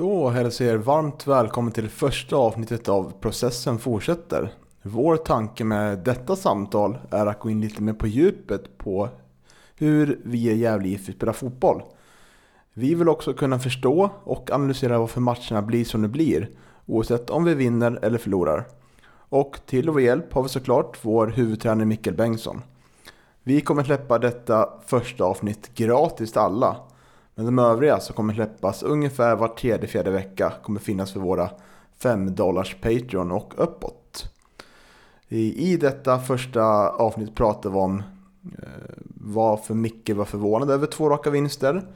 Då hälsar jag er varmt välkommen till första avsnittet av Processen fortsätter. Vår tanke med detta samtal är att gå in lite mer på djupet på hur vi i Gävle IF spelar fotboll. Vi vill också kunna förstå och analysera varför matcherna blir som de blir, oavsett om vi vinner eller förlorar. Och till vår hjälp har vi såklart vår huvudtränare Mikkel Bengtsson. Vi kommer släppa detta första avsnitt gratis till alla. Men de övriga som kommer släppas ungefär var tredje, fjärde vecka kommer finnas för våra 5 dollars Patreon och uppåt. I, I detta första avsnitt pratar vi om eh, varför Micke var förvånad över två raka vinster.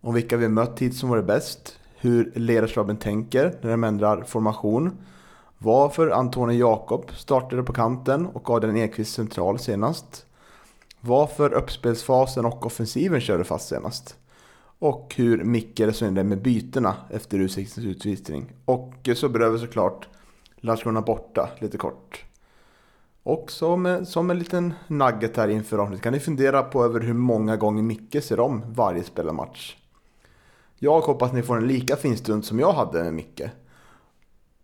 Om vilka vi mött hit som varit bäst. Hur ledarstaben tänker när de ändrar formation. Varför Antonio Jakob startade på kanten och Adrian Ekvist central senast. Varför uppspelsfasen och offensiven körde fast senast och hur Micke resonerade med bytena efter Utsiktens utvisning. Och så beröver såklart Landskrona borta lite kort. Och som, som en liten nugget här inför avsnittet kan ni fundera på över hur många gånger Micke ser om varje spelarmatch. Jag hoppas ni får en lika fin stund som jag hade med Micke.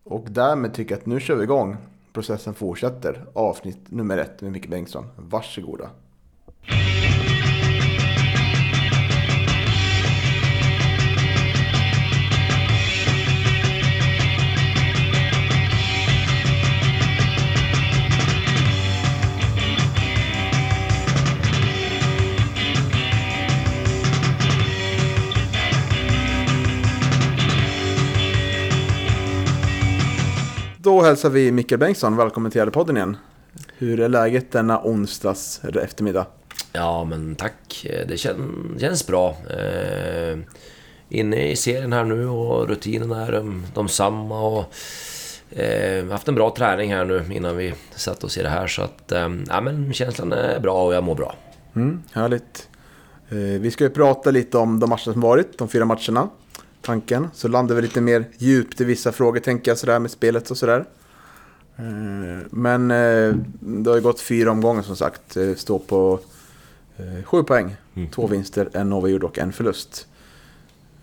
Och därmed tycker jag att nu kör vi igång. Processen fortsätter. Avsnitt nummer ett med Micke Bengtsson. Varsågoda. Då hälsar vi Mikael Bengtsson välkommen till podden igen. Hur är läget denna onsdags eftermiddag? Ja, men tack. Det känns bra. Eh, inne i serien här nu och rutinerna är de, de samma. Och, eh, haft en bra träning här nu innan vi satte oss i det här. Så att, eh, ja, men känslan är bra och jag mår bra. Mm, härligt. Eh, vi ska ju prata lite om de matcher som varit, de fyra matcherna tanken. Så landar vi lite mer djupt i vissa frågor, tänker jag, sådär med spelet och sådär. Eh, men eh, det har ju gått fyra omgångar som sagt. Står på eh, sju poäng. Mm. Två vinster, en oavgjord och en förlust.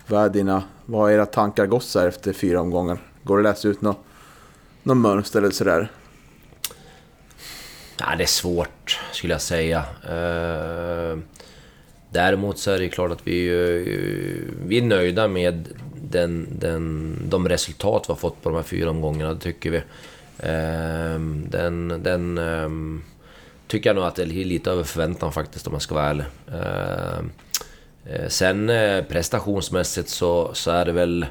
Vad är, dina, vad är era tankar gossar efter fyra omgångar? Går det att läsa ut något, något mönster eller sådär? Ja, det är svårt skulle jag säga. Däremot så är det klart att vi, eh, vi är nöjda med den, den, de resultat vi har fått på de här fyra omgångarna, det tycker vi. Ehm, den, den ehm, tycker jag nog att det är lite över förväntan faktiskt om jag ska vara ärlig. Ehm, eh, sen eh, prestationsmässigt så, så är det väl...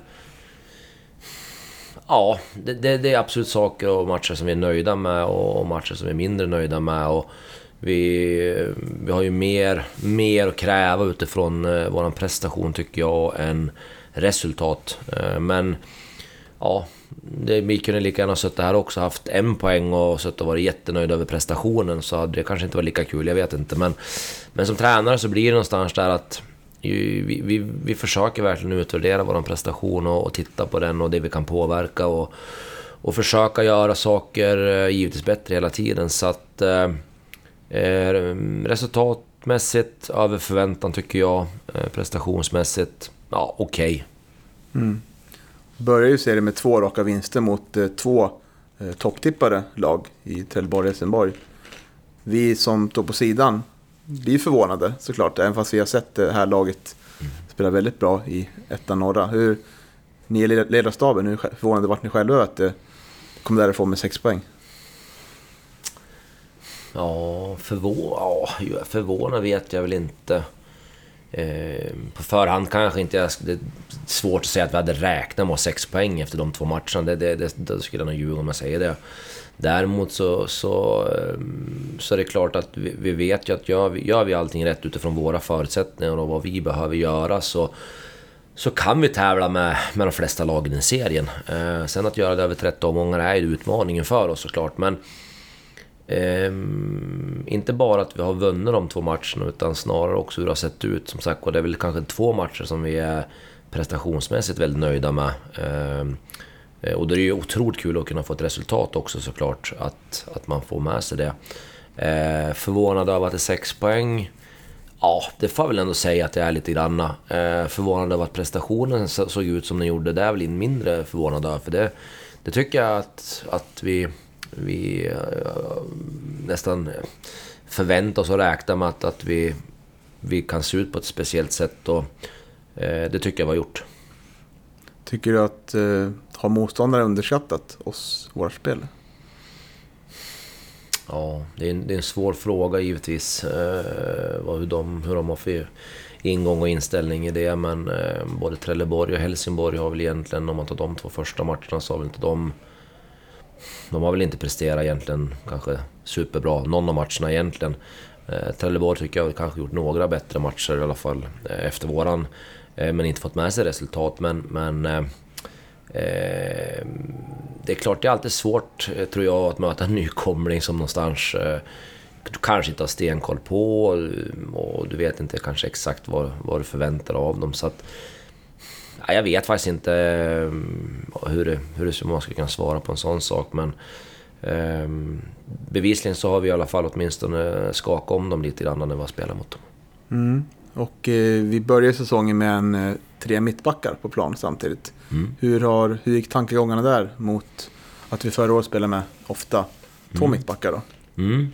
Ja, det, det, det, är absolut saker och matcher som vi är nöjda med och matcher som vi är mindre nöjda med. Och vi, vi har ju mer, mer att kräva utifrån eh, vår prestation tycker jag än resultat. Eh, men ja, det, vi kunde lika gärna suttit här också haft en poäng och suttit och varit jättenöjda över prestationen så hade det kanske inte varit lika kul, jag vet inte. Men, men som tränare så blir det någonstans där att vi, vi, vi försöker verkligen utvärdera vår prestation och, och, titta på den och det vi kan påverka och, och försöka göra saker eh, givetvis bättre hela tiden. Så att eh Eh, resultatmässigt över förväntan tycker jag. Eh, prestationsmässigt ja, okej. Okay. Mm. Börjar ju serien med två raka vinster mot eh, två topptippade lag i Trelleborg och Helsingborg. Vi som står på sidan blir förvånade såklart, även fast vi har sett det här laget spela väldigt bra i ettan norra. Hur, ni i ledarstaben, hur förvånade vart ni själva att det kom därifrån med sex poäng? Ja, förvå ja, förvånad vet jag väl inte. Eh, på förhand kanske inte jag... Det är svårt att säga att vi hade räknat med att ha sex poäng efter de två matcherna. Det, det, det, det skulle jag nog ljuga om jag säger det. Däremot så, så, ehm, så är det klart att vi, vi vet ju att gör vi, gör vi allting rätt utifrån våra förutsättningar och vad vi behöver göra så, så kan vi tävla med, med de flesta lagen i serien. Eh, sen att göra det över 30 omgångar är ju utmaningen för oss såklart. Men Ehm, inte bara att vi har vunnit de två matcherna utan snarare också hur det har sett ut. Som sagt och det är väl kanske två matcher som vi är prestationsmässigt väldigt nöjda med. Ehm, eh, och det är ju otroligt kul att kunna få ett resultat också såklart, att, att man får med sig det. Ehm, förvånad över att det är sex poäng? Ja, det får jag väl ändå säga att jag är lite granna. Eh, förvånad över att prestationen såg ut som den gjorde. Det är väl mindre förvånad över. För det, det tycker jag att, att vi, vi uh, nästan förväntar oss och räknar med att, att vi, vi kan se ut på ett speciellt sätt. Och, eh, det tycker jag var gjort. Tycker du att eh, har motståndare underskattat oss, våra spel? Ja, det är, en, det är en svår fråga givetvis. Eh, hur, de, hur de har för ingång och inställning i det. Men eh, både Trelleborg och Helsingborg har väl egentligen, om man tar de två första matcherna, så har väl inte de... De har väl inte presterat egentligen kanske superbra, någon av matcherna egentligen. Eh, Trelleborg tycker jag har kanske gjort några bättre matcher i alla fall eh, efter våran. Eh, men inte fått med sig resultat. Men, men eh, eh, det är klart, det är alltid svårt, eh, tror jag, att möta en nykomling som någonstans eh, du kanske inte har stenkoll på och du vet inte kanske exakt vad, vad du förväntar dig av dem. Så att, ja, jag vet faktiskt inte hur, det, hur, hur man ska kunna svara på en sån sak, men eh, bevisligen så har vi i alla fall åtminstone skakat om dem lite grann när vi har spelat mot dem. Mm. Och eh, vi börjar säsongen med en, eh, tre mittbackar på plan samtidigt. Mm. Hur, har, hur gick tankegångarna där mot att vi förra året spelade med ofta två mm. mittbackar då? Mm.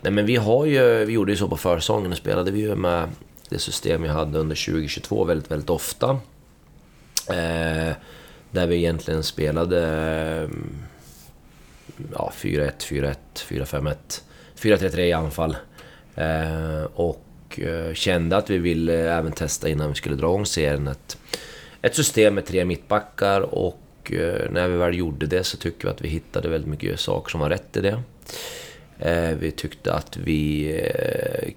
Nej men vi har ju, vi gjorde ju så på försäsongen, spelade vi ju med det system vi hade under 2022 väldigt, väldigt ofta. Eh, där vi egentligen spelade mm, ja, 4-1, 4-1, 4-5-1, 4-3-3 i anfall. Eh, och Eh, kände att vi ville även testa innan vi skulle dra igång serien ett, ett system med tre mittbackar och eh, när vi väl gjorde det så tycker vi att vi hittade väldigt mycket saker som var rätt i det. Eh, vi tyckte att vi eh,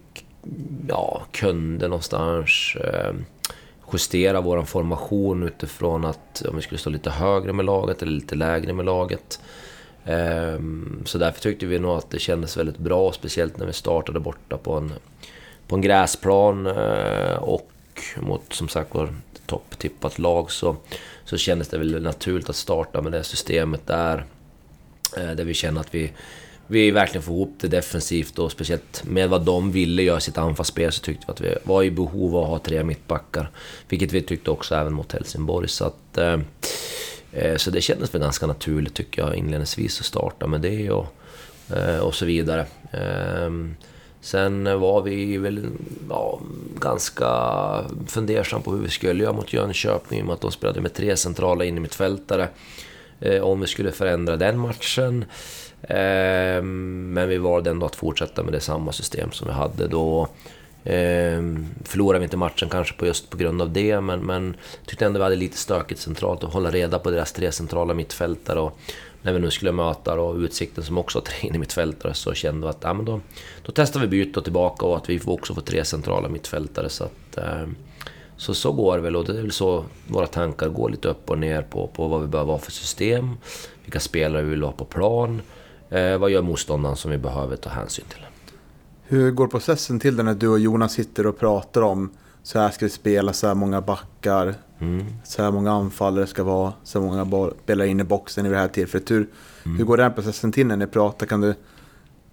ja, kunde någonstans eh, justera vår formation utifrån att om vi skulle stå lite högre med laget eller lite lägre med laget. Ehm, så därför tyckte vi nog att det kändes väldigt bra, speciellt när vi startade borta på en på en gräsplan eh, och mot som sagt var topptippat lag så, så kändes det väl naturligt att starta med det systemet där. Eh, där vi känner att vi, vi verkligen får ihop det defensivt och speciellt med vad de ville göra i sitt anfallsspel så tyckte vi att vi var i behov av att ha tre mittbackar. Vilket vi tyckte också även mot Helsingborg. Så, att, eh, eh så det kändes väl ganska naturligt tycker jag inledningsvis att starta med det och, eh, och så vidare. Ehm, sen var vi väl ja, ganska fundersamma på hur vi skulle göra mot Jönköping i och med att de spelade med tre centrala innermittfältare. Eh, Eh, om vi skulle förändra den matchen. Eh, men vi valde ändå att fortsätta med det samma system som vi hade då. Eh, förlorade vi inte matchen kanske på just på grund av det, men, men tyckte ändå vi hade lite stökigt centralt att hålla reda på deras tre centrala mittfältare. Och när vi nu skulle möta då Utsikten som också har tre in i mittfältare så kände vi att ja, men då, då testar vi byta tillbaka och att vi också får tre centrala mittfältare. Så, att, eh, så, så går det väl och det är väl så våra tankar går lite upp och ner på, på vad vi behöver ha för system, vilka spelare vi vill ha på plan, eh, vad gör motståndaren som vi behöver ta hänsyn till. Hur går processen till när du och Jonas sitter och pratar om så här ska vi spela, så här många backar, mm. så här många anfallare ska vara, så här många spelare in i boxen i det här tillfället. Hur, mm. hur går den processen till när ni pratar? Kan du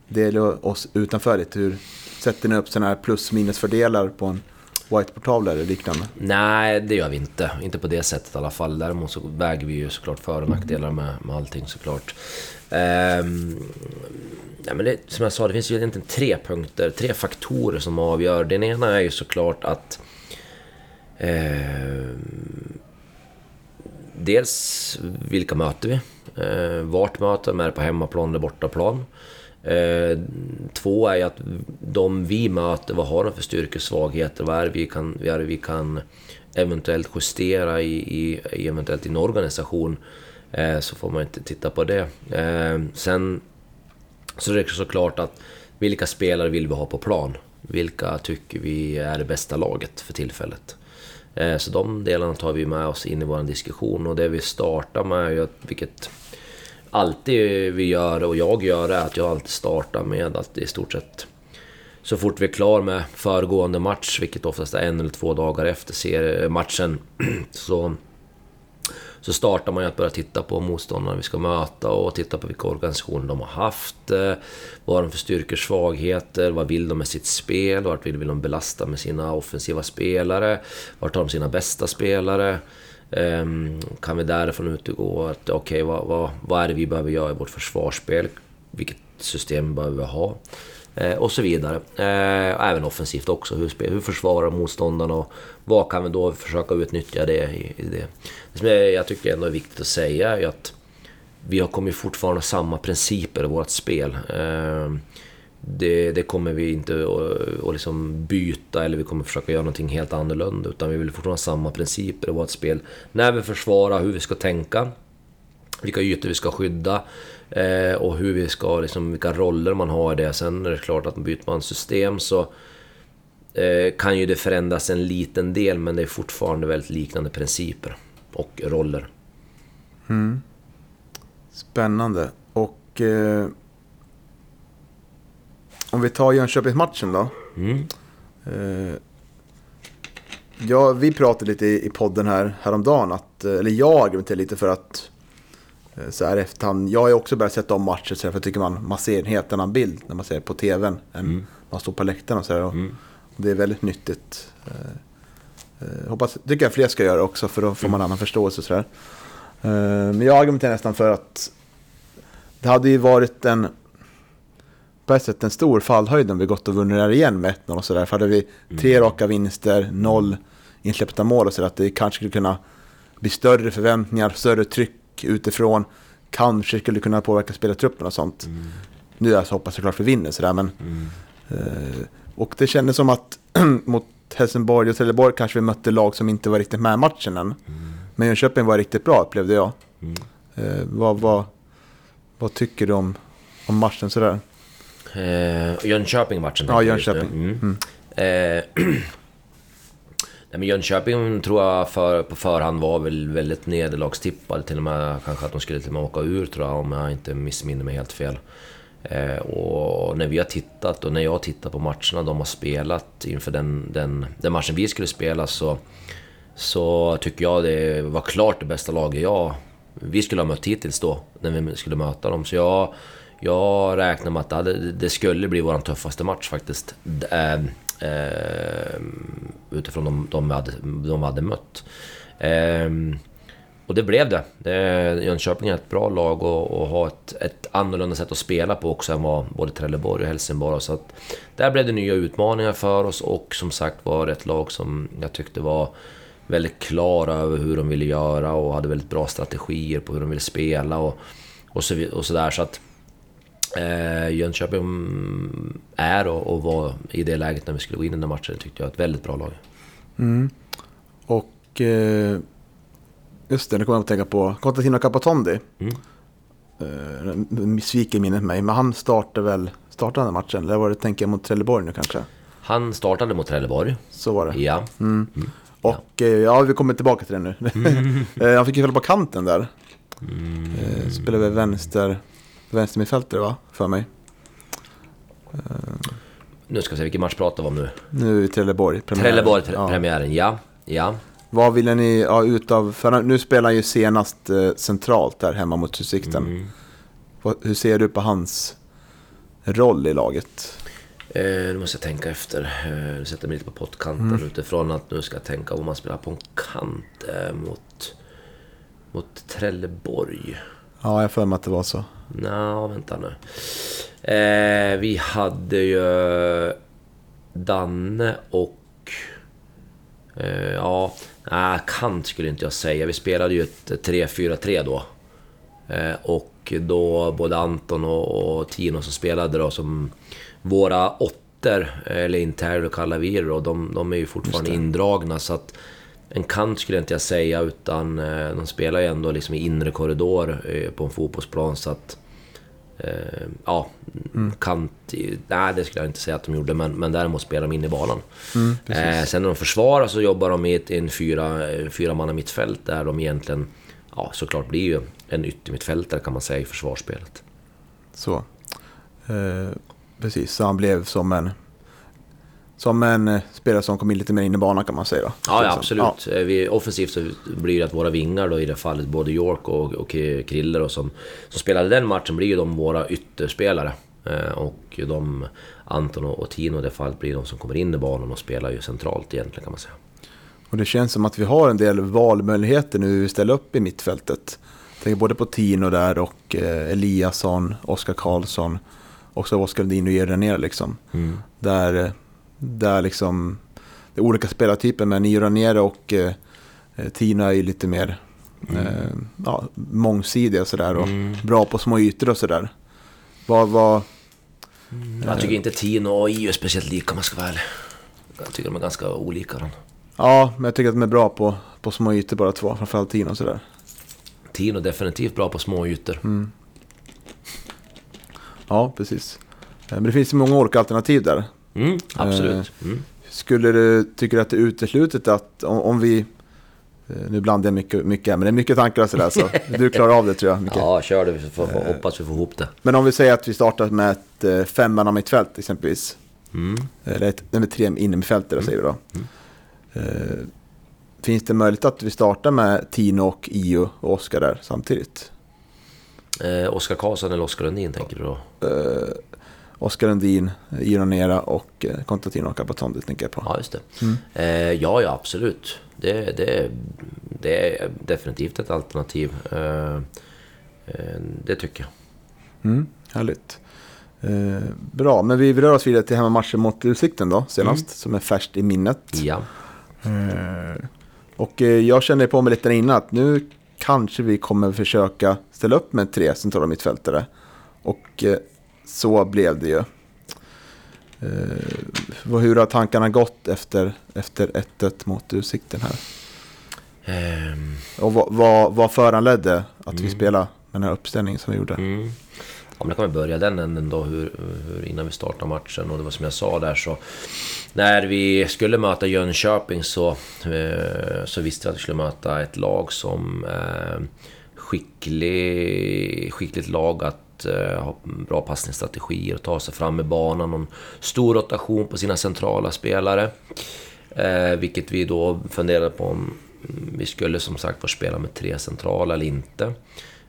dela oss utanför lite? Hur sätter ni upp sådana här plus minusfördelar på en whiteboardtavla eller liknande? Nej, det gör vi inte. Inte på det sättet i alla fall. Däremot så väger vi ju såklart för och nackdelar med, med allting såklart. Ehm, ja, men det, som jag sa, det finns ju egentligen tre punkter, tre faktorer som avgör. Den ena är ju såklart att eh, Dels vilka möter vi? Eh, vart möter vi? Är det på hemmaplan eller bortaplan? Eh, två är ju att de vi möter, vad har de för styrkesvagheter? Vad är det vi kan, vad är det vi kan eventuellt justera i, i, eventuellt i en organisation? Eh, så får man inte titta på det. Eh, sen så det är såklart att vilka spelare vill vi ha på plan? Vilka tycker vi är det bästa laget för tillfället? Eh, så de delarna tar vi med oss in i vår diskussion och det vi startar med är ju att, vilket alltid vi gör och jag gör är att jag alltid startar med att i stort sett så fort vi är klar med föregående match, vilket oftast är en eller två dagar efter matchen, så, så startar man ju att börja titta på motståndarna vi ska möta och titta på vilka organisationer de har haft. Eh, vad har de för styrkor, svagheter, vad vill de med sitt spel, vart vill de belasta med sina offensiva spelare, vart har de sina bästa spelare. Ehm, kan vi därifrån utgå att okej, okay, vad, vad, vad är det vi behöver göra i vårt försvarsspel? Vilket system behöver vi ha? Eh, och så vidare. Eh, även offensivt också. Hur, hur försvarar motståndarna och vad kan vi då försöka utnyttja det i, i det? Det som jag, tycker ändå är viktigt att säga är att vi har kommit fortfarande ha samma principer i vårt spel. Ehm, det, det, kommer vi inte att, att liksom byta eller vi kommer försöka göra någonting helt annorlunda. Utan vi vill fortfarande ha samma principer i vårt spel. När vi försvarar, hur vi ska tänka. Vilka ytor vi ska skydda. Eh, och hur vi ska, liksom, vilka roller man har i det. Sen är det klart att byter man system så eh, kan ju det förändras en liten del men det är fortfarande väldigt liknande principer och roller. Mm. Spännande. Och eh, om vi tar Jönköpingsmatchen då. Mm. Eh, ja, vi pratade lite i, i podden här häromdagen, att, eh, eller jag argumenterade lite för att Eh, så här efterhand. Jag har också börjat sätta om matcher så här, för jag tycker man, man ser en helt annan bild när man ser det på tvn än mm. man står på läktaren och så här, och, mm. och det är väldigt nyttigt. Eh, eh, hoppas, tycker jag fler ska göra också för då får man mm. annan förståelse och så där. Men jag argumenterar nästan för att det hade ju varit en på ett sätt en stor fallhöjd om vi gått och vunnit där igen med 1-0 och sådär. För hade vi tre mm. raka vinster, noll insläppta mål och sådär, att det kanske skulle kunna bli större förväntningar, större tryck utifrån kanske skulle kunna påverka spelartruppen och sånt. Mm. Nu alltså hoppas jag såklart vi vinner sådär men... Mm. Eh, och det kändes som att mot Helsingborg och Trelleborg kanske vi mötte lag som inte var riktigt med i matchen än. Mm. Men Jönköping var riktigt bra upplevde jag. Mm. Eh, vad, vad, vad tycker du om, om matchen sådär? Eh, Jönköping-matchen? Ja, Jönköping. Mm. mm. Eh, Nej, men Jönköping tror jag för, på förhand var väl väldigt nederlagstippade. Till och med kanske att de skulle till och med åka ur tror jag, om jag inte missminner mig helt fel. Eh, och när vi har tittat och när jag har tittat på matcherna de har spelat inför den, den, den matchen vi skulle spela så, så tycker jag det var klart det bästa laget jag, vi skulle ha mött hittills då, när vi skulle möta dem. Så jag, jag räknar med att det, skulle bli vår tuffaste match faktiskt. Eh, eh, utifrån de, de, vi hade, de vi hade mött. Ehm, och det blev det. Jönköping är ett bra lag och, och har ett, ett annorlunda sätt att spela på också än vad både Trelleborg och Helsingborg Så att där blev det nya utmaningar för oss och som sagt var ett lag som jag tyckte var väldigt klara över hur de ville göra och hade väldigt bra strategier på hur de ville spela och, och, så, och så där. Så att Eh, Jönköping är och, och var i det läget när vi skulle gå in i den matchen tyckte jag ett väldigt bra lag. Mm. Och eh, just det, nu kommer jag att tänka på Constantino Capotondi. Mm. Eh, sviker minnet mig, men han startade väl startade den matchen? Eller var det, tänker jag, mot Trelleborg nu kanske? Han startade mot Trelleborg. Så var det. Ja. Mm. Mm. Och ja. Eh, ja. vi kommer tillbaka till det nu. Eh, han fick ju spela på kanten där. Mm. Eh, spelade vänster vänstermittfältare va, för mig. Nu ska vi se, vilken match pratar vi om nu? Nu i Trelleborg. Trelleborg-premiären, ja. ja. Vad ville ni ja, utav, för nu spelar han ju senast eh, centralt där hemma mot Utsikten. Mm. Hur ser du på hans roll i laget? Eh, nu måste jag tänka efter. Eh, sätter mig lite på pottkanten mm. utifrån att nu ska jag tänka om man spelar på en kant eh, mot, mot Trelleborg. Ja, jag för mig att det var så. Nå, vänta nu. Eh, vi hade ju Danne och... Eh, ja, nej, kant skulle inte jag säga. Vi spelade ju ett 3-4-3 då. Eh, och då både Anton och, och Tino som spelade då som våra åttor, eller interner kallar vi det då, de, de är ju fortfarande indragna så att en kant skulle jag inte säga utan eh, de spelar ju ändå liksom i inre korridor eh, på en fotbollsplan så att Eh, ja, mm. kant... Nej, det skulle jag inte säga att de gjorde, men, men däremot spelar de in i banan. Mm, eh, sen när de försvarar så jobbar de i ett en fyra, fyra manna mittfält där de egentligen, ja såklart blir ju en yttermittfältare kan man säga i försvarsspelet. Så. Eh, precis, så han blev som en som en eh, spelare som kom in lite mer in i banan kan man säga. Då. Ja, ja Känns som. absolut. Eh, Vi, offensivt så blir det att våra vingar då i det fallet, både York och, och Kriller och som, som spelade den matchen, blir ju de våra ytterspelare. Eh, Och de, Anton och Tino i det fallet blir de som kommer in i banan och spelar ju centralt egentligen kan man säga. Och det känns som att vi har en del valmöjligheter nu vi ställer upp i mittfältet. Jag tänker både på Tino där och Eliasson, Oskar Karlsson, också Oskar Lundin och Jerry liksom. Mm. Där, där liksom det är olika spelartyper men Nio Raniere och eh, eh, Tino är lite mer eh, ja, mångsidiga sådär och Mm. bra på små ytor och sådär. Vad, vad, Jag tycker inte Tino och Io är speciellt lika om jag ska vara ärlig. Jag tycker de är ganska olika. De. ja, men jag tycker att de är bra på, på små ytor bara två, framförallt Tino och sådär. Tino är definitivt bra på små ytor. Ja, precis. Eh, Men det finns ju många olika alternativ där. Mm, absolut. Mm. Skulle du, tycker du att det är uteslutet att om, om vi... eh, Nu blandar jag mycket, mycket men det är mycket tankar och sådär så du klarar av det tror jag. Micke. Ja, kör det. Vi får, hoppas vi får ihop det. Men om vi säger att vi startar med ett eh, femmanna mittfält exempelvis. Mm. Eller ett, nej, tre inne mittfältare säger vi då. Eh, finns det möjlighet att vi startar med Tino och Io och Oskar där samtidigt? Eh, Oskar Karlsson eller Oskar Lundin tänker du då? Eh, Oskar Lundin, Io Ranera och eh, Constantino Capatondi tänker jag på. Ja, just det. Eh, ja, ja, absolut. Det, det, det är definitivt ett alternativ. Eh, eh, det tycker jag. Mm, härligt. Eh, bra, men vi rör oss vidare till hemmamatchen mot Utsikten då, senast, som är färskt i minnet. Ja. Eh, och eh, jag kände på mig lite innan att nu kanske vi kommer försöka ställa upp med tre centrala mittfältare. Och eh, så blev det ju. Eh, hur har tankarna gått efter, efter 1-1 mot Utsikten här? Ehm, Och vad, vad, vad föranledde att vi spelade den här uppställningen som vi gjorde? Mm. Ja, men kan vi börja den änden då, hur, hur, innan vi startar matchen. Och det var som jag sa där så... När vi skulle möta Jönköping så, eh, så visste vi att vi skulle möta ett lag som eh, skicklig, skickligt lag att Eh, ha bra passningsstrategier och ta sig fram i banan. Någon stor rotation på sina centrala spelare. Eh, vilket vi då funderade på om vi skulle som sagt få spela med tre centrala eller inte.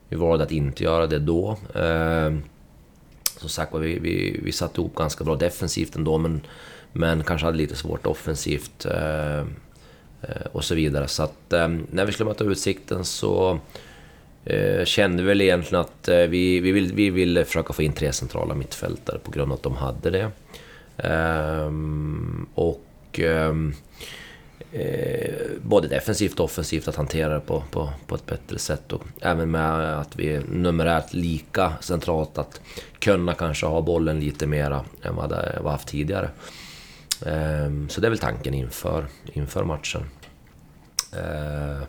Vi valde att inte göra det då. Eh, som sagt var, vi, vi, vi satte ihop ganska bra defensivt ändå, men, men kanske hade lite svårt offensivt. Eh, eh och så vidare. Så att eh, när vi skulle möta Utsikten så eh, kände väl egentligen att eh, vi, vi, vill, vi ville försöka få in tre centrala mittfältare på grund av att de hade det. Ehm, och ehm, eh, både defensivt och offensivt att hantera det på, på, på ett bättre sätt. Och även med att vi är numerärt lika centralt att kunna kanske ha bollen lite mera än vad vi haft tidigare. Ehm, så det är väl tanken inför, inför matchen. Ehm,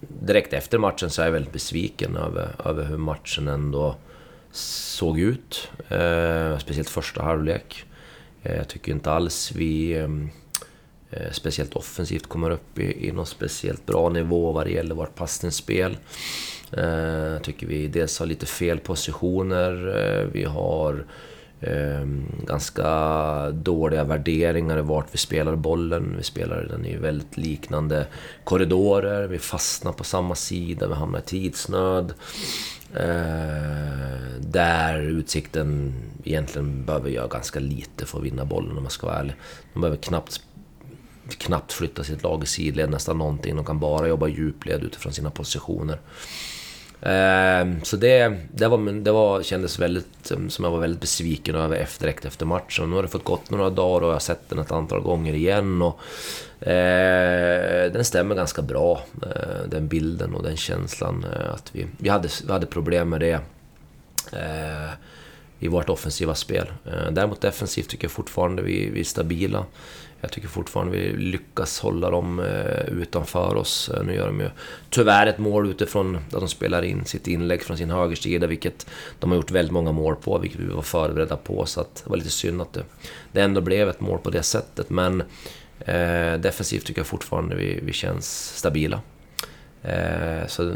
direkt efter matchen så är jag väldigt besviken över, över hur matchen ändå såg ut. Eh, speciellt första halvlek. Eh, jag tycker inte alls vi eh, eh speciellt offensivt kommer upp i, i någon speciellt bra nivå vad det gäller vårt passningsspel. Eh, jag tycker vi dels har lite fel positioner, eh, vi har eh, ganska dåliga värderingar i vart vi spelar bollen. Vi spelar den i väldigt liknande korridorer, vi fastnar på samma sida, vi hamnar i tidsnöd. Eh, där Utsikten egentligen behöver göra ganska lite för att vinna bollen om man ska vara ärlig. De behöver knappt knappt flytta sitt lag i sidled, nästan någonting. De kan bara jobba djupled utifrån sina positioner. Ehm, så det, det, var, det var, kändes väldigt, um, som jag var väldigt besviken över efter, direkt efter matchen. Nu har det fått gått några dagar och jag har sett den ett antal gånger igen. Och, eh, den stämmer ganska bra, eh, den bilden och den känslan. Eh, att vi, vi, hade, vi hade problem med det eh, i vårt offensiva spel. Eh, däremot defensivt tycker jag fortfarande vi, vi är stabila. Jag tycker fortfarande vi lyckas hålla dem eh, utanför oss. Eh, nu gör de ju tyvärr ett mål utifrån att de spelar in sitt inlägg från sin högersida, vilket de har gjort väldigt många mål på, vilket vi var förberedda på. Så att det var lite synd att det, det ändå blev ett mål på det sättet. Men eh, defensivt tycker jag fortfarande vi, vi känns stabila. Eh, så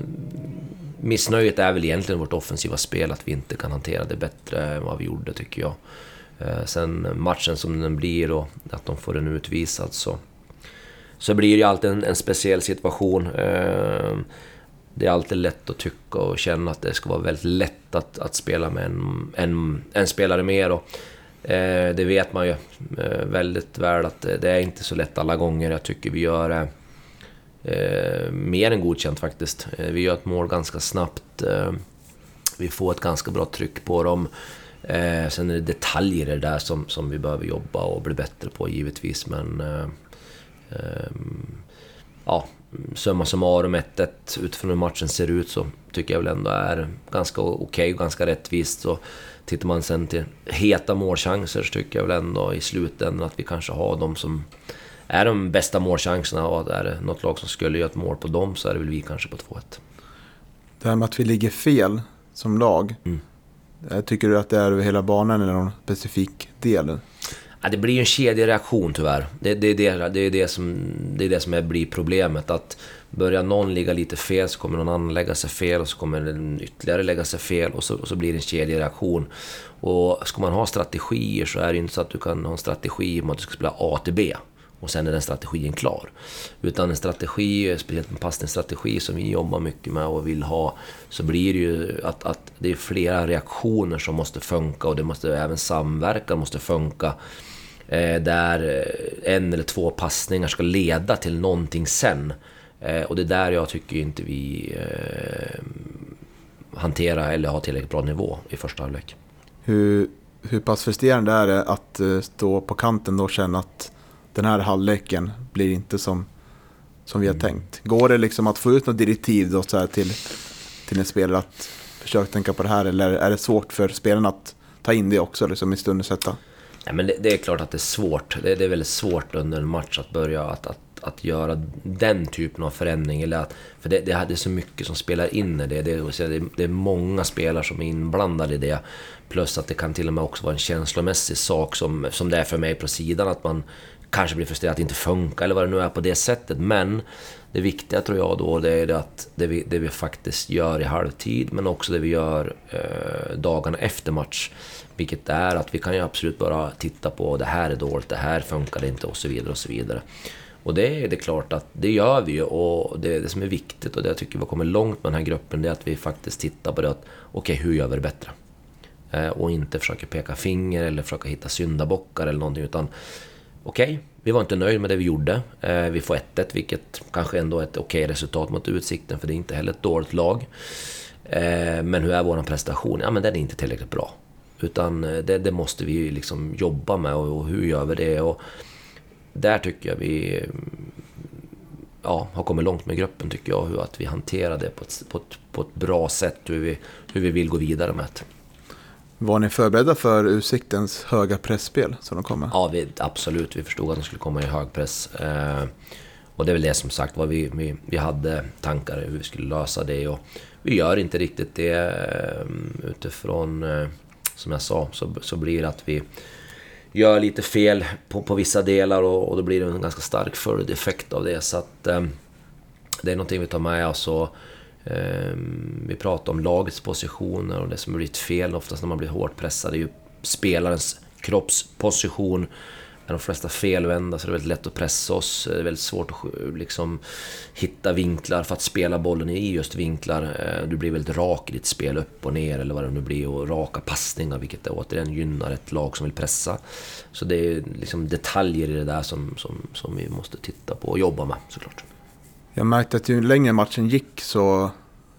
missnöjet är väl egentligen vårt offensiva spel, att vi inte kan hantera det bättre än vad vi gjorde tycker jag. Eh, sen matchen som den blir och att de får den utvisad så, så blir det ju alltid en, en speciell situation. Eh, det är alltid lätt att tycka och känna att det ska vara väldigt lätt att, att spela med en, en, en spelare mer. Och, eh, det vet man ju eh, väldigt väl att det är inte så lätt alla gånger. Jag tycker vi gör det eh, mer än godkänt faktiskt. Eh, vi gör ett mål ganska snabbt. Eh, vi får ett ganska bra tryck på dem. Eh, sen är det detaljer det där som, som vi behöver jobba och bli bättre på givetvis, men... Eh, eh, ja, summa summarum 1-1 utifrån hur matchen ser ut så tycker jag väl ändå är ganska okej okay och ganska rättvist. Så tittar man sen till heta målchanser så tycker jag väl ändå i slutändan att vi kanske har de som är de bästa målchanserna och är det något lag som skulle göra ett mål på dem så är det väl vi kanske på 2-1. Det här med att vi ligger fel som lag. Mm. Eh, tycker du att det är över hela banan eller någon specifik del? Ja, det blir ju en kedjereaktion tyvärr. Det, det, det, det, är det, som, det är det som är, blir problemet. Att börjar någon ligga lite fel så kommer någon annan lägga sig fel och så kommer den ytterligare lägga sig fel och så, och så blir det en kedjereaktion. Och ska man ha strategier så är det inte så att du kan ha en strategi om att du ska spela A till B och sen är den strategin klar. Utan en strategi, speciellt en passningsstrategi som vi jobbar mycket med och vill ha, så blir det ju att, att det är flera reaktioner som måste funka och det måste även samverkan måste funka. Eh, där eh, en eller två passningar ska leda till någonting sen. Eh, och det är där jag tycker inte vi eh, hanterar eller har tillräckligt bra nivå i första halvlek. Hur, hur pass frustrerande är det att eh, stå på kanten och känna att den här halvleken blir inte som, som vi har mm. tänkt. Går det liksom att få ut något direktiv då så till, till en spelare att försöka tänka på det här eller är det svårt för spelarna att ta in det också liksom, i stunden sätta? Ja, men det, det, är klart att det är svårt. Det, det, är väldigt svårt under en match att börja att, att, att göra den typen av förändring. Eller att, för det, det är så mycket som spelar in i det. Det, det. det är många spelare som är inblandade i det. Plus att det kan till och med också vara en känslomässig sak som, som det är för mig på sidan. Att man kanske blir frustrerad att det inte funkar eller vad det nu är på det sättet. Men det viktiga tror jag då det är att det vi, det vi faktiskt gör i halvtid men också det vi gör eh, dagarna efter match. Vilket är att vi kan ju absolut bara titta på det här är dåligt, det här funkar inte och så vidare och så vidare. Och det är det klart att det gör vi ju och det, det som är viktigt och det jag tycker vi har kommit långt med den här gruppen det är att vi faktiskt tittar på det att okej, okay, hur gör vi det bättre? Eh, och inte försöker peka finger eller försöka hitta syndabockar eller någonting utan okej, okay, vi var inte nöjda med det vi gjorde. Eh, vi får 1-1, vilket kanske ändå är ett okej okay resultat mot Utsikten, för det är inte heller ett dåligt lag. Eh, men hur är vår prestation? Ja, men den är inte tillräckligt bra. Utan eh, det, det måste vi liksom jobba med och hur gör vi det? Och där tycker jag vi ja, har kommit långt med gruppen, tycker jag. Hur att vi hanterar det på ett, på ett, på ett bra sätt, hur vi, hur vi vill gå vidare med det. Var ni förberedda för Utsiktens höga pressspel som de kommer? Ja, vi, absolut. Vi förstod att de skulle komma i hög press. Eh, och det är väl det som sagt var vi, vi, vi hade tankar hur vi skulle lösa det. Och vi gör inte riktigt det eh, utifrån, eh, som jag sa, så, så blir det att vi gör lite fel på, på vissa delar och, och då blir det en ganska stark följdeffekt av det. Så att eh, det är någonting vi tar med oss. Och, Ehm, vi pratar om lagets positioner och det som blivit fel oftast när man blir hårt pressad är ju spelarens kroppsposition. Är de flesta felvända så är det väldigt lätt att pressa oss. Det är väldigt svårt att liksom hitta vinklar för att spela bollen i just vinklar. Ehm, du blir väldigt rak i ditt spel upp och ner eller vad det nu blir och raka passningar vilket återigen gynnar ett lag som vill pressa. Så det är liksom detaljer i det där som, som, som vi måste titta på och jobba med såklart. Jag märkte att ju längre matchen gick så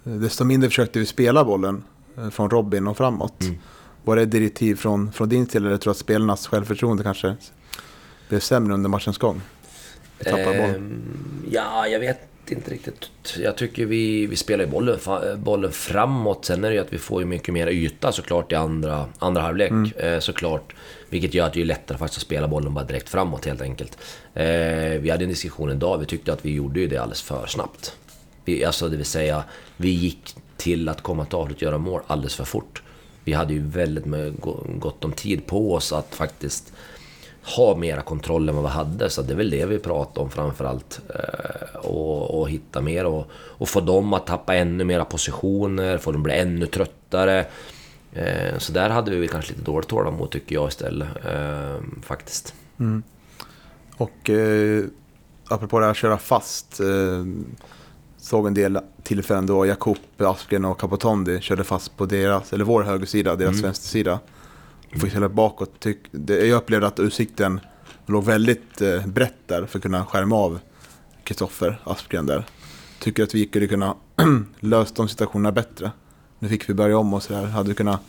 eh, desto mindre försökte vi spela bollen eh, från Robin och framåt. Mm. Var det direktiv från, från din sida eller tror du att spelarnas självförtroende kanske blev sämre under matchens gång? Eh, ja, jag vet inte riktigt. Jag tycker vi, vi spelar bollen, bollen framåt. Sen är det ju att vi får ju mycket mer yta såklart i andra, andra halvlek. Mm. Eh, såklart. Vilket gör att det är lättare faktiskt att spela bollen bara direkt framåt helt enkelt. Eh, vi hade en diskussion idag, vi tyckte att vi gjorde ju det alldeles för snabbt. Vi, alltså det vill säga, vi gick till att komma till avslut och göra mål alldeles för fort. Vi hade ju väldigt gott om tid på oss att faktiskt ha mera kontroll än vad vi hade. Så det är väl det vi pratar om framförallt. Eh, och, och hitta mer och, och få dem att tappa ännu mera positioner, få dem bli ännu tröttare. Eh, så där hade vi kanske lite dåligt tålamod tycker jag istället, eh, faktiskt. Mm. Och eh, apropå det här att köra fast. Eh, såg en del tillfällen då Jakob, Aspgren och Capotondi körde fast på deras, eller vår högersida, deras mm. vänstersida får fick bakåt. Tyck, det, jag upplevde att utsikten låg väldigt eh, brett där för att kunna skärma av Kristoffer Aspgren där. Tycker att vi skulle kunna lösa de situationerna bättre. Nu fick vi börja om och sådär. Hade vi kunnat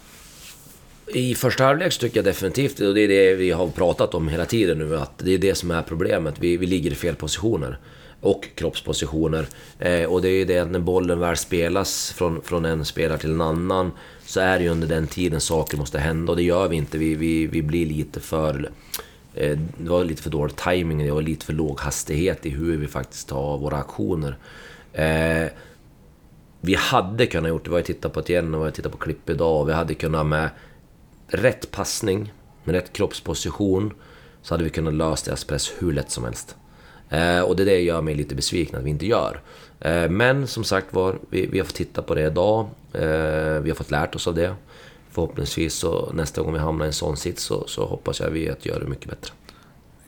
i första halvlek så tycker jag definitivt, och det är det vi har pratat om hela tiden nu, att det är det som är problemet. Vi, vi ligger i fel positioner. Och kroppspositioner. Eh, och det är ju det att när bollen väl spelas från, från en spelare till en annan, så är det ju under den tiden saker måste hända. Och det gör vi inte. Vi, vi, vi blir lite för... Eh, det var lite för dålig timing, och lite för låg hastighet i hur vi faktiskt tar våra aktioner. Eh, vi hade kunnat gjort, det var jag tittat på det igen och jag tittat på klipp idag, vi hade kunnat med rätt passning, med rätt kroppsposition, så hade vi kunnat lösa deras press hur lätt som helst. Eh, och det är det gör mig lite besviken att vi inte gör. Eh, men som sagt var, vi, vi har fått titta på det idag. Eh, vi har fått lärt oss av det. Förhoppningsvis så nästa gång vi hamnar i en sån sits så, så hoppas jag vi att göra det mycket bättre.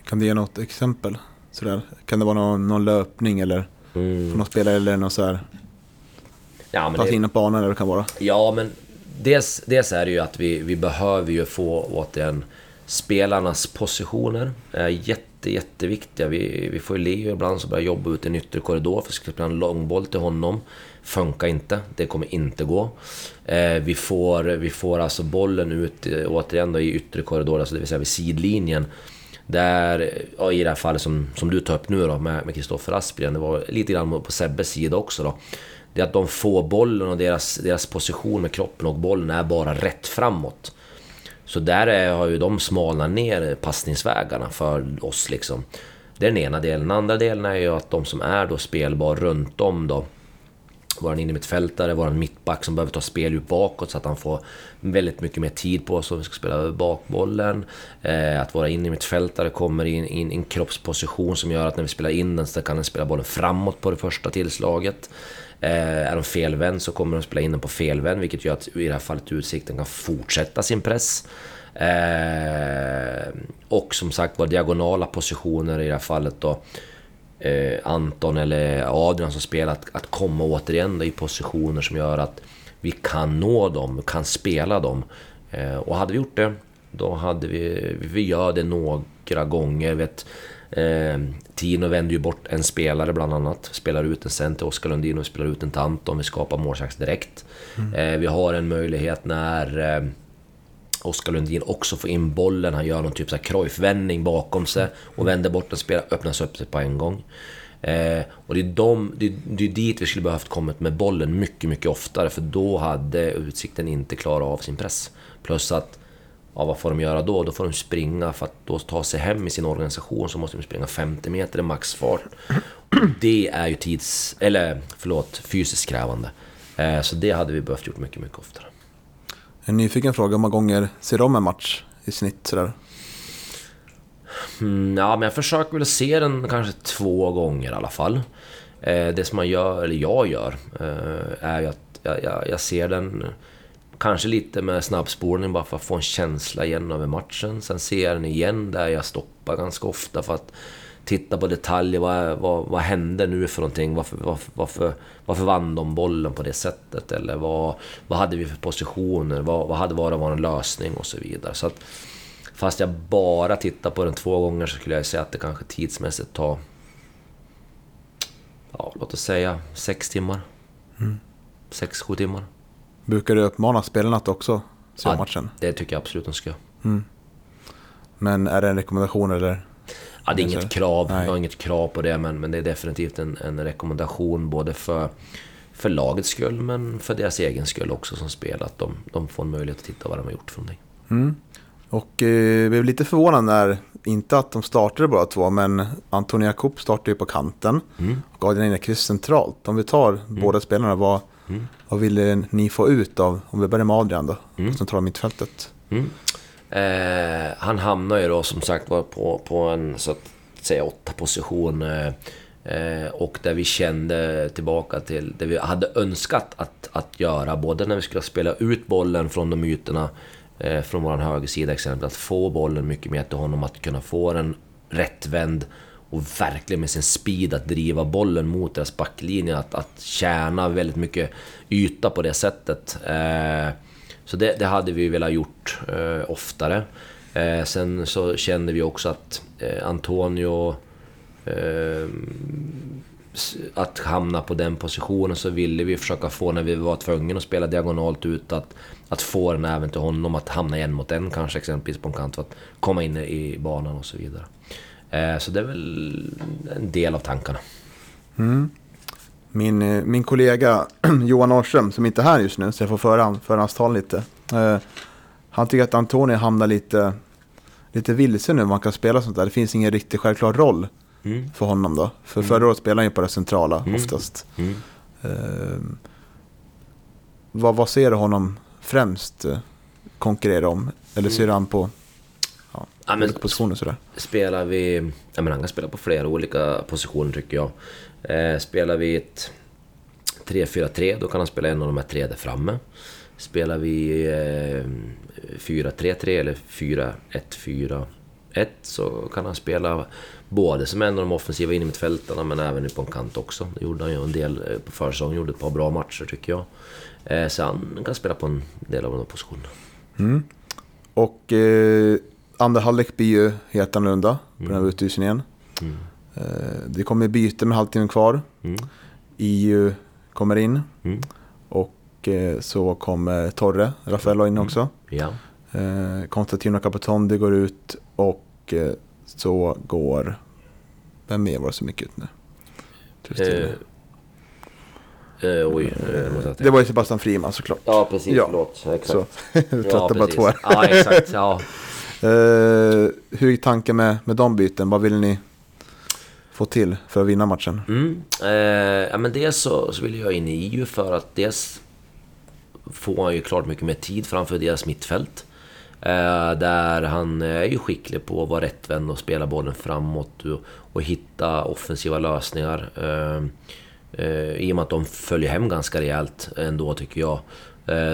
Kan du ge något exempel? Sådär? Kan det vara någon, någon löpning eller mm. någon spelare eller något så här? Ja, men Passa in på banan eller det kan vara? Ja, men dels, dels är det ju att vi, vi behöver ju få återigen spelarnas positioner. Jätte, jätteviktiga. Vi, vi får ju Leo ibland som börjar jobba ute i en yttre korridor för att spela en långboll till honom. Funkar inte, det kommer inte gå. Eh, vi, får, vi får alltså bollen ut eh, återigen då, i yttre korridor, alltså det vill säga vid sidlinjen. Där, ja, i det här fallet som, som du tar upp nu då med Kristoffer Aspgren, det var lite grann på Sebbes sida också då det är att de får bollen och deras, deras position med kroppen och bollen är bara rätt framåt. Så där är, har ju de smalnat ner passningsvägarna för oss liksom. Det är den ena delen. Den andra delen är ju att de som är då spelbar runt om då vår innermittfältare, vår mittback som behöver ta spelljud bakåt så att han får väldigt mycket mer tid på sig om vi ska spela över bakbollen. Eh, att våra innermittfältare kommer in i en kroppsposition som gör att när vi spelar in den så kan den spela bollen framåt på det första tillslaget. Eh, är de felvänd så kommer de spela in den på felvänd, vilket gör att i det här fallet Utsikten kan fortsätta sin press. Eh, och som sagt var diagonala positioner i det här fallet då. Eh, Anton eller Adrian som spelar, att, att komma återigen i positioner som gör att vi kan nå dem, kan spela dem. Eh, och hade vi gjort det, då hade vi... Vi gör det några gånger. Vet, Eh, Tino vänder ju bort en spelare bland annat. Spelar ut en sen till Oskar Lundin och spelar ut en till Anton. Vi skapar målchans direkt. Mm. Eh, vi har en möjlighet när eh, Oskar Lundin också får in bollen. Han gör någon typ av Cruyff-vändning bakom sig och vänder bort en spelare, öppnas upp sig på en gång. Eh, och det är, de, det, det är dit vi skulle behövt kommit med bollen mycket, mycket oftare för då hade Utsikten inte klarat av sin press. Plus att Ja, vad får de göra då? Då får de springa för att då ta sig hem i sin organisation så måste de springa 50 meter i maxfart. Det är ju tids... Eller förlåt, fysiskt krävande. Eh, så det hade vi behövt gjort mycket, mycket oftare. En nyfiken fråga, hur många gånger ser de en match i snitt sådär? Mm, ja, men jag försöker väl se den kanske två gånger i alla fall. Eh, det som man gör, eller jag gör, eh, är ju att jag, jag, jag ser den Kanske lite med snabbspårning bara för att få en känsla igen över matchen. Sen ser jag den igen där jag stoppar ganska ofta för att titta på detaljer. Vad, vad, vad hände nu för någonting? Varför, varför, varför, varför vann de bollen på det sättet? Eller vad, vad hade vi för positioner? Vad, vad hade varit vår lösning? Och så vidare. Så att, fast jag bara tittar på den två gånger så skulle jag säga att det kanske tidsmässigt tar... Ja, låt oss säga sex timmar. Mm. Sex, sju timmar. Brukar du uppmana spelarna att också se ja, matchen? det tycker jag absolut de ska mm. Men är det en rekommendation eller? Ja, det är inget krav. Jag har inget krav på det, men, men det är definitivt en, en rekommendation både för, för lagets skull, men för deras egen skull också som spel. Att de, de får en möjlighet att titta vad de har gjort för någonting. Mm. Och eh, blev lite förvånad när, inte att de startade bara två, men Antonia Jakob startade ju på kanten mm. och Adrian Enekvist centralt. Om vi tar mm. båda spelarna, vad, Mm. Vad ville ni få ut av, om vi börjar med Adrian då, mm. centrala mittfältet? Mm. Eh, han hamnar ju då som sagt var på, på en så att säga åtta position. Eh, Eh, och där vi kände tillbaka till det vi hade önskat att, att göra. Både när vi skulle spela ut bollen från de ytorna, eh, från vår högersida exempel, att få bollen mycket mer till honom, att kunna få den rättvänd och verkligen med sin speed att driva bollen mot deras backlinje, att, att tjäna väldigt mycket yta på det sättet. Eh, så det, det, hade vi velat gjort eh, oftare. Eh, sen så kände vi också att eh, Antonio... Eh, att hamna på den positionen så ville vi försöka få, när vi var tvungna att spela diagonalt ut, att, att få den även till honom, att hamna en mot en kanske exempelvis på en kant för att komma in i banan och så vidare. Eh, så det är väl en del av tankarna. Mm. Min, eh, min kollega Johan Norrström, som inte är här just nu, så jag får föra, föra hans tal lite. Eh, han tycker att Antonio hamnar lite, lite vilse nu man kan spela sånt där. Det finns ingen riktigt självklar roll mm. för honom då. För mm. förra året spelade han ju på det centrala mm. oftast. Mm. Eh, vad, vad ser du honom främst konkurrera om? Eller ser du han på ja, men, positioner sådär? Spelar vi... Ja, men han kan spela på flera olika positioner tycker jag. Eh, spelar vi ett 3-4-3, då kan han spela en av de här tre där framme. Spelar vi eh, 4-3-3 eller 4-1-4-1 så kan han spela både som en av de offensiva innermittfältarna men även på en kant också. Det gjorde han ju en del eh, på försäsongen, gjorde ett par bra matcher tycker jag. Eh, så han kan spela på en del av de positionerna. Mm. Och eh, andra halvlek blir ju helt annorlunda på mm. den här utvisningen. Mm. Eh, det kommer byte med halvtimmen kvar. Mm. EU kommer in. Mm. Och eh, så kommer Torre, Raffaello in mm. också. Ja. Eh, Konstantino Capotondi går ut och så går... Vem mer var det som gick ut nu? Eh, eh, oj, eh, det var ju Sebastian Friman såklart. Ja, precis. Ja. Förlåt. Exakt. Så, ja, bara två här. Ja, exakt. Ja. Uh, hur gick tanken med, med de byten? Vad vill ni få till för att vinna matchen? Mm. Eh, ja, men dels så, så vill jag in i EU för att dels får han ju klart mycket mer tid framför deras mittfält. Eh, där han är ju skicklig på att vara rättvänd och spela bollen framåt och, och hitta offensiva lösningar. I och med att de följer hem ganska rejält ändå tycker jag.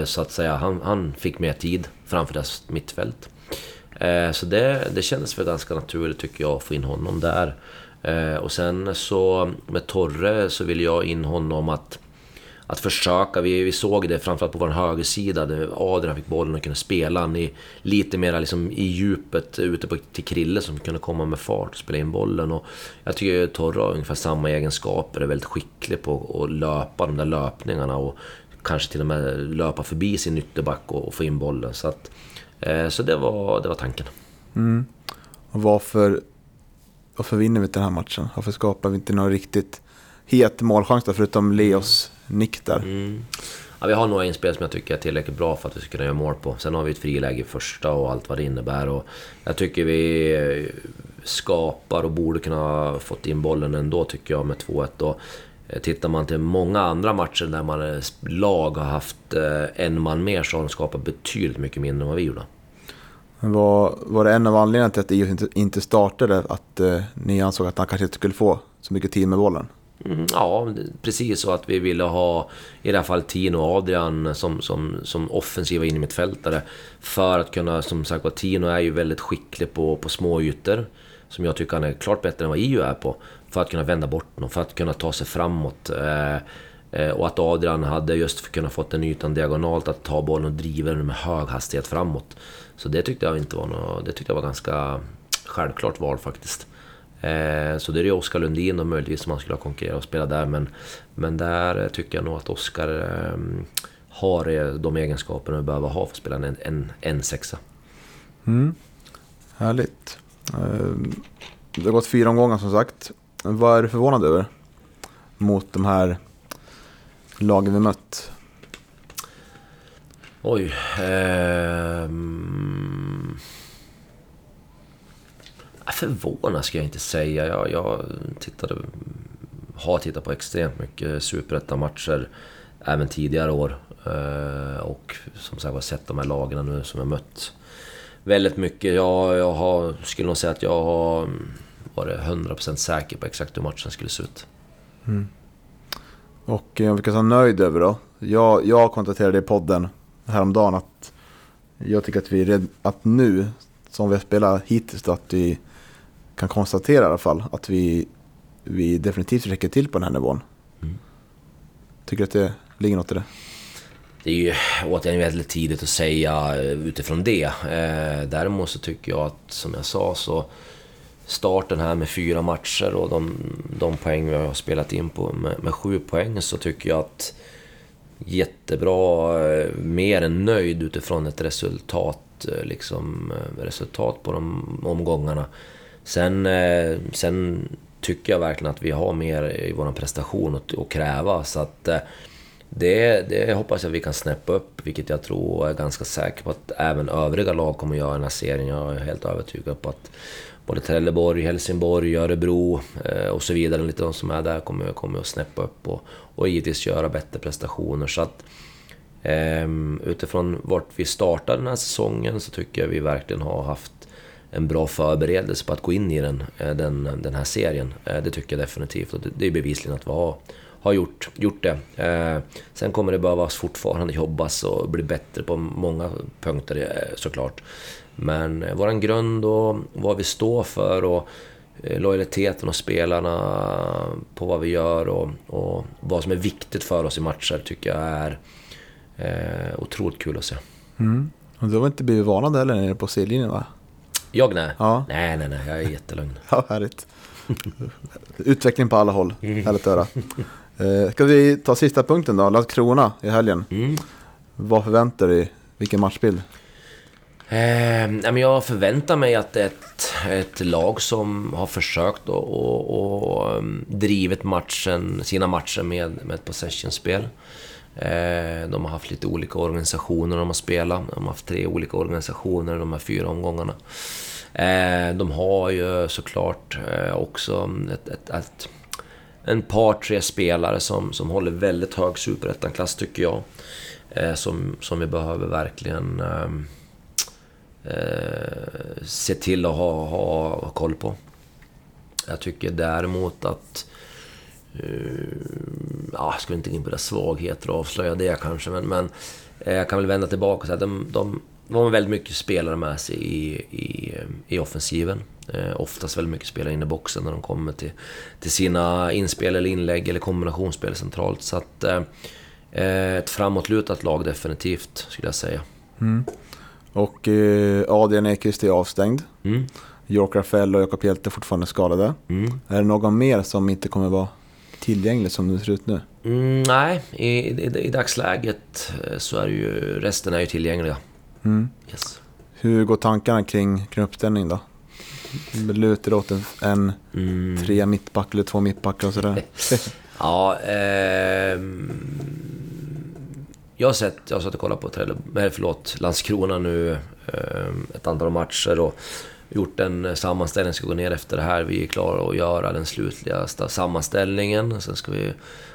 Så att säga, han, han fick mer tid framför deras mittfält. Eh, så det, det kändes väl ganska naturligt tycker jag att få in honom där. Eh, och sen så med Torre så vill jag in honom att att försöka. Vi, vi såg det framförallt på vår högersida där Adrian fick bollen och kunde spela han i, lite mer liksom i djupet ute på, till Krille som kunde komma med fart och spela in bollen. Och jag tycker Torre har ungefär samma egenskaper, är väldigt skicklig på att löpa de där löpningarna och kanske till och med löpa förbi sin ytterback och, och få in bollen. Så, att, så det, var, det var tanken. Mm. Och varför varför vinner vi inte den här matchen? Varför skapar vi inte någon riktigt het målchans där, förutom Leos nick där? Mm. Ja, vi har några inspel som jag tycker är tillräckligt bra för att vi ska kunna göra mål på. Sen har vi ett friläge i första och allt vad det innebär. Och jag tycker vi skapar och borde kunna ha fått in bollen ändå tycker jag med 2-1. Och eh, tittar man till många andra matcher där man lag har haft eh, en man mer så har de skapat betydligt mycket mindre än vad vi gjorde. Var, var det en av anledningarna till att IOS inte, inte startade att eh, ni ansåg att han kanske inte skulle få så mycket tid med bollen? Mm, ja, precis så att vi ville ha i det här fallet Tino och Adrian som, som, som offensiva innermittfältare. För att kunna, som sagt var, Tino är ju väldigt skicklig på, på små ytor. Som jag tycker han är klart bättre än vad EU är på. För att kunna vända bort dem, för att kunna ta sig framåt. Eh, eh och att Adrian hade just kunnat fått den ytan diagonalt, att ta bollen och driva den med hög hastighet framåt. Så det tyckte jag inte var något, det tyckte jag var ganska självklart val faktiskt. Eh, så det är ju Oskar Lundin och möjligtvis som man skulle ha konkurrerat och spela där. Men, men där tycker jag nog att Oskar ehm, har eh, de egenskaperna vi behöver ha för att spela en, en, en sexa. Mm. Härligt. Ehm, det har gått fyra omgångar som sagt. Vad är du förvånad över? Mot de här lagen vi mött? Oj. Eh, förvånad ska jag inte säga. Jag, jag tittade, har tittat på extremt mycket superettamatcher. även tidigare år. Eh, och som sagt har sett de här lagen nu som jag mött väldigt mycket. Jag, jag har, skulle nog säga att jag har varit 100% säker på exakt hur matchen skulle se ut. Mm. Och eh, vilka om vi kan vara nöjd över då. Jag, jag konstaterade i podden häromdagen att jag tycker att vi red, att nu, som vi har spelat hittills, att vi kan konstatera i alla fall att vi, vi definitivt räcker till på den här nivån. Mm. Tycker att det ligger något i det? Det är ju återigen väldigt tidigt att säga utifrån det. Eh, däremot så tycker jag att, som jag sa, så starten här med fyra matcher och de, de poäng vi har spelat in på med, med sju poäng så tycker jag att jättebra, eh, mer än nöjd utifrån ett resultat, eh, liksom, eh, resultat på de omgångarna. Sen, sen tycker jag verkligen att vi har mer i vår prestation att, att kräva. Så att det, det hoppas jag vi kan snäppa upp, vilket jag tror och är ganska säker på att även övriga lag kommer göra i den här serien. Jag är helt övertygad på att både Trelleborg, Helsingborg, Örebro eh, och så vidare, lite de som är där, kommer, kommer att snäppa upp och, och givetvis göra bättre prestationer. Så att, eh, utifrån vart vi startade den här säsongen så tycker jag vi verkligen har haft en bra förberedelse på att gå in i den, eh, den, den här serien. Eh, det tycker jag definitivt och det, det är bevisligen att vi har, har gjort, gjort det. Eh, sen kommer det behöva fortfarande jobbas och bli bättre på många punkter eh, såklart. Men eh, våran grund och vad vi står för och eh, lojaliteten och spelarna på vad vi gör och, och, vad som är viktigt för oss i matcher tycker jag är eh, otroligt kul att se. Mm. Och du har inte blivit varnad heller nere på sidlinjen va? Jag nej. Ja. Nej, nej, nej. Jag är jättelugn. ja, härligt. Utveckling på alla håll. Härligt att höra. Eh, ska vi ta sista punkten då? Landskrona i helgen. Mm. Vad förväntar du dig? Vilken matchbild? Eh, jag förväntar mig att ett, ett lag som har försökt och, och, och drivit matchen, sina matcher med, med ett possessionspel. Eh, de har haft lite olika organisationer de har spelat. De har haft tre olika organisationer de här fyra omgångarna. Eh, de har ju såklart eh, också ett, ett, ett, en par, tre spelare som, som håller väldigt hög superettan-klass tycker jag. Eh, som, som vi behöver verkligen ehm, eh, se till att ha, ha, ha koll på. Jag tycker däremot att... Eh, ja, jag ska inte gå in på deras svagheter och avslöja det kanske, men, men eh, jag kan väl vända tillbaka och säga att de, de, de har väldigt mycket spelare med sig i, i, i offensiven. Eh, oftast väldigt mycket spelare inne i boxen när de kommer till, till sina inspel eller inlägg eller kombinationsspel centralt. Så att... Eh, ett framåtlutat lag definitivt, skulle jag säga. Mm. Och eh, Adrian Ekqvist är avstängd. Mm. York Rafael och Jakob Hjelte är fortfarande skadade. Mm. Är det någon mer som inte kommer vara tillgänglig som det ser ut nu? Mm, nej, i, i, i, dagsläget eh, så är ju... Resten är ju tillgängliga. Mm. Yes. Hur går tankarna kring, kring uppställning då? Lutar det åt en, en mm. tre mittback eller två mittbackar och sådär? ja, eh, jag har sett, jag har sett och kollat på Trelle, förlåt, Landskrona nu eh, ett antal matcher och gjort en sammanställning, ska gå ner efter det här. Vi är klara att göra den slutliga sammanställningen. Sen ska vi,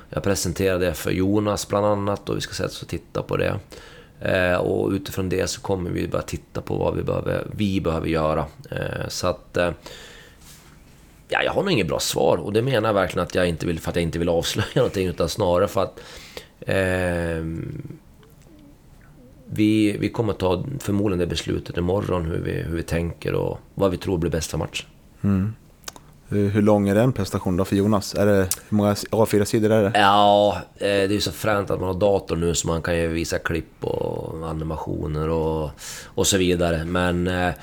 jag presentera det för Jonas bland annat och vi ska sätta oss och titta på det. Eh, och utifrån det så kommer vi börja titta på vad vi behöver, vi behöver göra. Eh, så att... Eh, ja, jag har nog inget bra svar och det menar jag verkligen att jag inte vill, för att jag inte vill avslöja någonting utan snarare för att Eh, vi, vi kommer ta förmodligen det beslutet imorgon hur vi, hur vi tänker och vad vi tror blir bästa matchen. Mm. Hur, lång är den prestationen då för Jonas? Är det, hur många A4-sidor är det? Ja, eh, det är ju så fränt att man har dator nu så man kan ju visa klipp och animationer och, och så vidare. Men eh,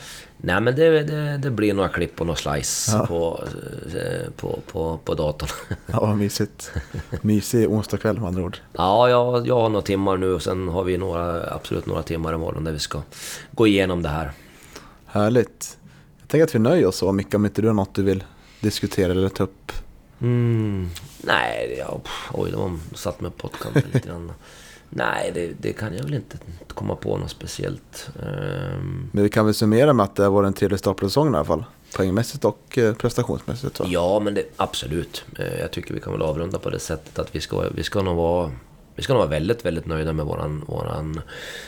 Nej men det, det, det, blir några klipp och några slice ja. på, eh, på, på, på datorn. Ja, vad mysigt. Mysig onsdagkväll med andra ord. Ja, jag, jag har några timmar nu och sen har vi några, absolut några timmar imorgon där vi ska gå igenom det här. Härligt. Jag tänker att vi nöjer oss så mycket om inte du har något du vill diskutera eller ta upp. Mm, nej, ja, oj, var, satt mig på pottkanten lite grann. Nej, det, det, kan jag väl inte komma på något speciellt. Um... Men vi kan väl summera med att det var en trevlig start på säsongen i alla fall? Poängmässigt och eh, prestationsmässigt. Va? Ja, men det, absolut. Eh, jag tycker vi kan väl avrunda på det sättet att vi ska, vi ska nog vara vi ska nog vara väldigt, väldigt nöjda med våran, våran,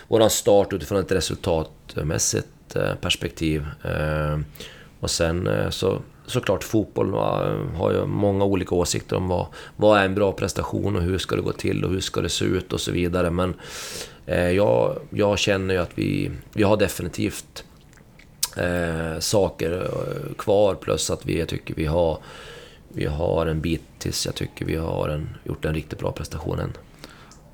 våran start utifrån ett resultatmässigt eh, perspektiv. Ehm, och sen så såklart fotboll har ju många olika åsikter om vad, vad är en bra prestation och hur ska det gå till och hur ska det se ut och så vidare. Men eh, jag, jag känner ju att vi, vi har definitivt eh, saker eh, kvar plus att vi, jag tycker vi har, vi har en bit tills jag tycker vi har en, gjort en riktigt bra prestation än.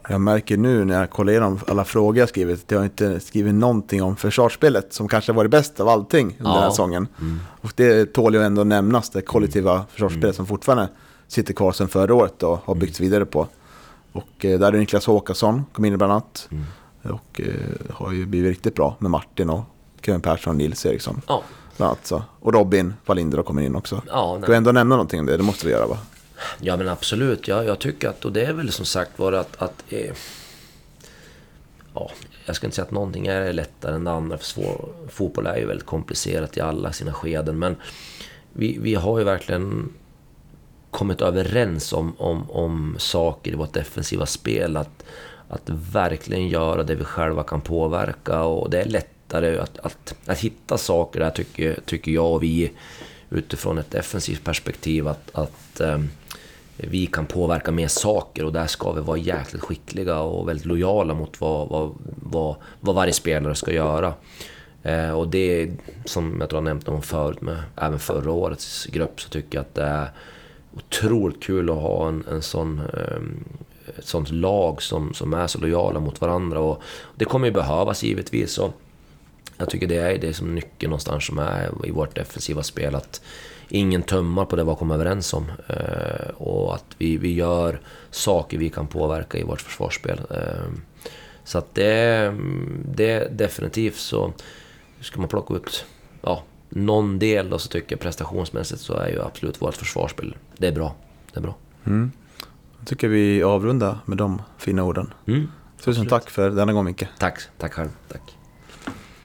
Jag märker nu när jag kollar igenom alla frågor jag skrivit att jag inte skrivit någonting om försvarsspelet som kanske var det bästa av allting under Ja. den här säsongen. Mm. Och det tål ju ändå nämnas, det kollektiva försvarsspelet som fortfarande sitter kvar sedan förra året och har byggts vidare på. Och eh, där är Niklas Håkansson, kom in bland annat. Mm. Och eh, har ju blivit riktigt bra med Martin och Kevin Persson och Nils Eriksson. Ja, Bland annat, så. Och Robin Wallinder har kommit in också. ja, Ska vi ändå nämna någonting om det? Det måste vi göra va? Ja men absolut, jag, jag tycker att, och det är väl som sagt var att, att eh, ja, jag ska inte säga att någonting är lättare än det andra, för svår, fotboll är ju väldigt komplicerat i alla sina skeden, men vi, vi har ju verkligen kommit överens om, om, om saker i vårt defensiva spel, att, att verkligen göra det vi själva kan påverka och det är lättare att, att, att hitta saker där tycker, tycker jag och vi utifrån ett defensivt perspektiv att, att ehm, vi kan påverka mer saker och där ska vi vara jäkligt skickliga och väldigt lojala mot vad, vad, vad, vad varje spelare ska göra. Eh, och det som jag tror jag nämnt om förut, med även förra årets grupp, så tycker jag att det är otroligt kul att ha en, en sån, eh, ett sånt lag som, som är så lojala mot varandra. Och det kommer ju behövas givetvis. Och jag tycker det är det som nyckeln någonstans som är i vårt defensiva spel. Att ingen tummar på det vi har kommit överens om. Eh, och att vi, vi gör saker vi kan påverka i vårt försvarsspel. Eh, så att det, det definitivt så... Ska man plocka ut ja, någon del då så tycker jag prestationsmässigt så är ju absolut vårt försvarsspel, det är bra. Det är bra. Mm. Jag tycker vi avrundar med de fina orden. Mm, Tusen absolut. tack för denna gång Micke. Tack, tack själv. Tack.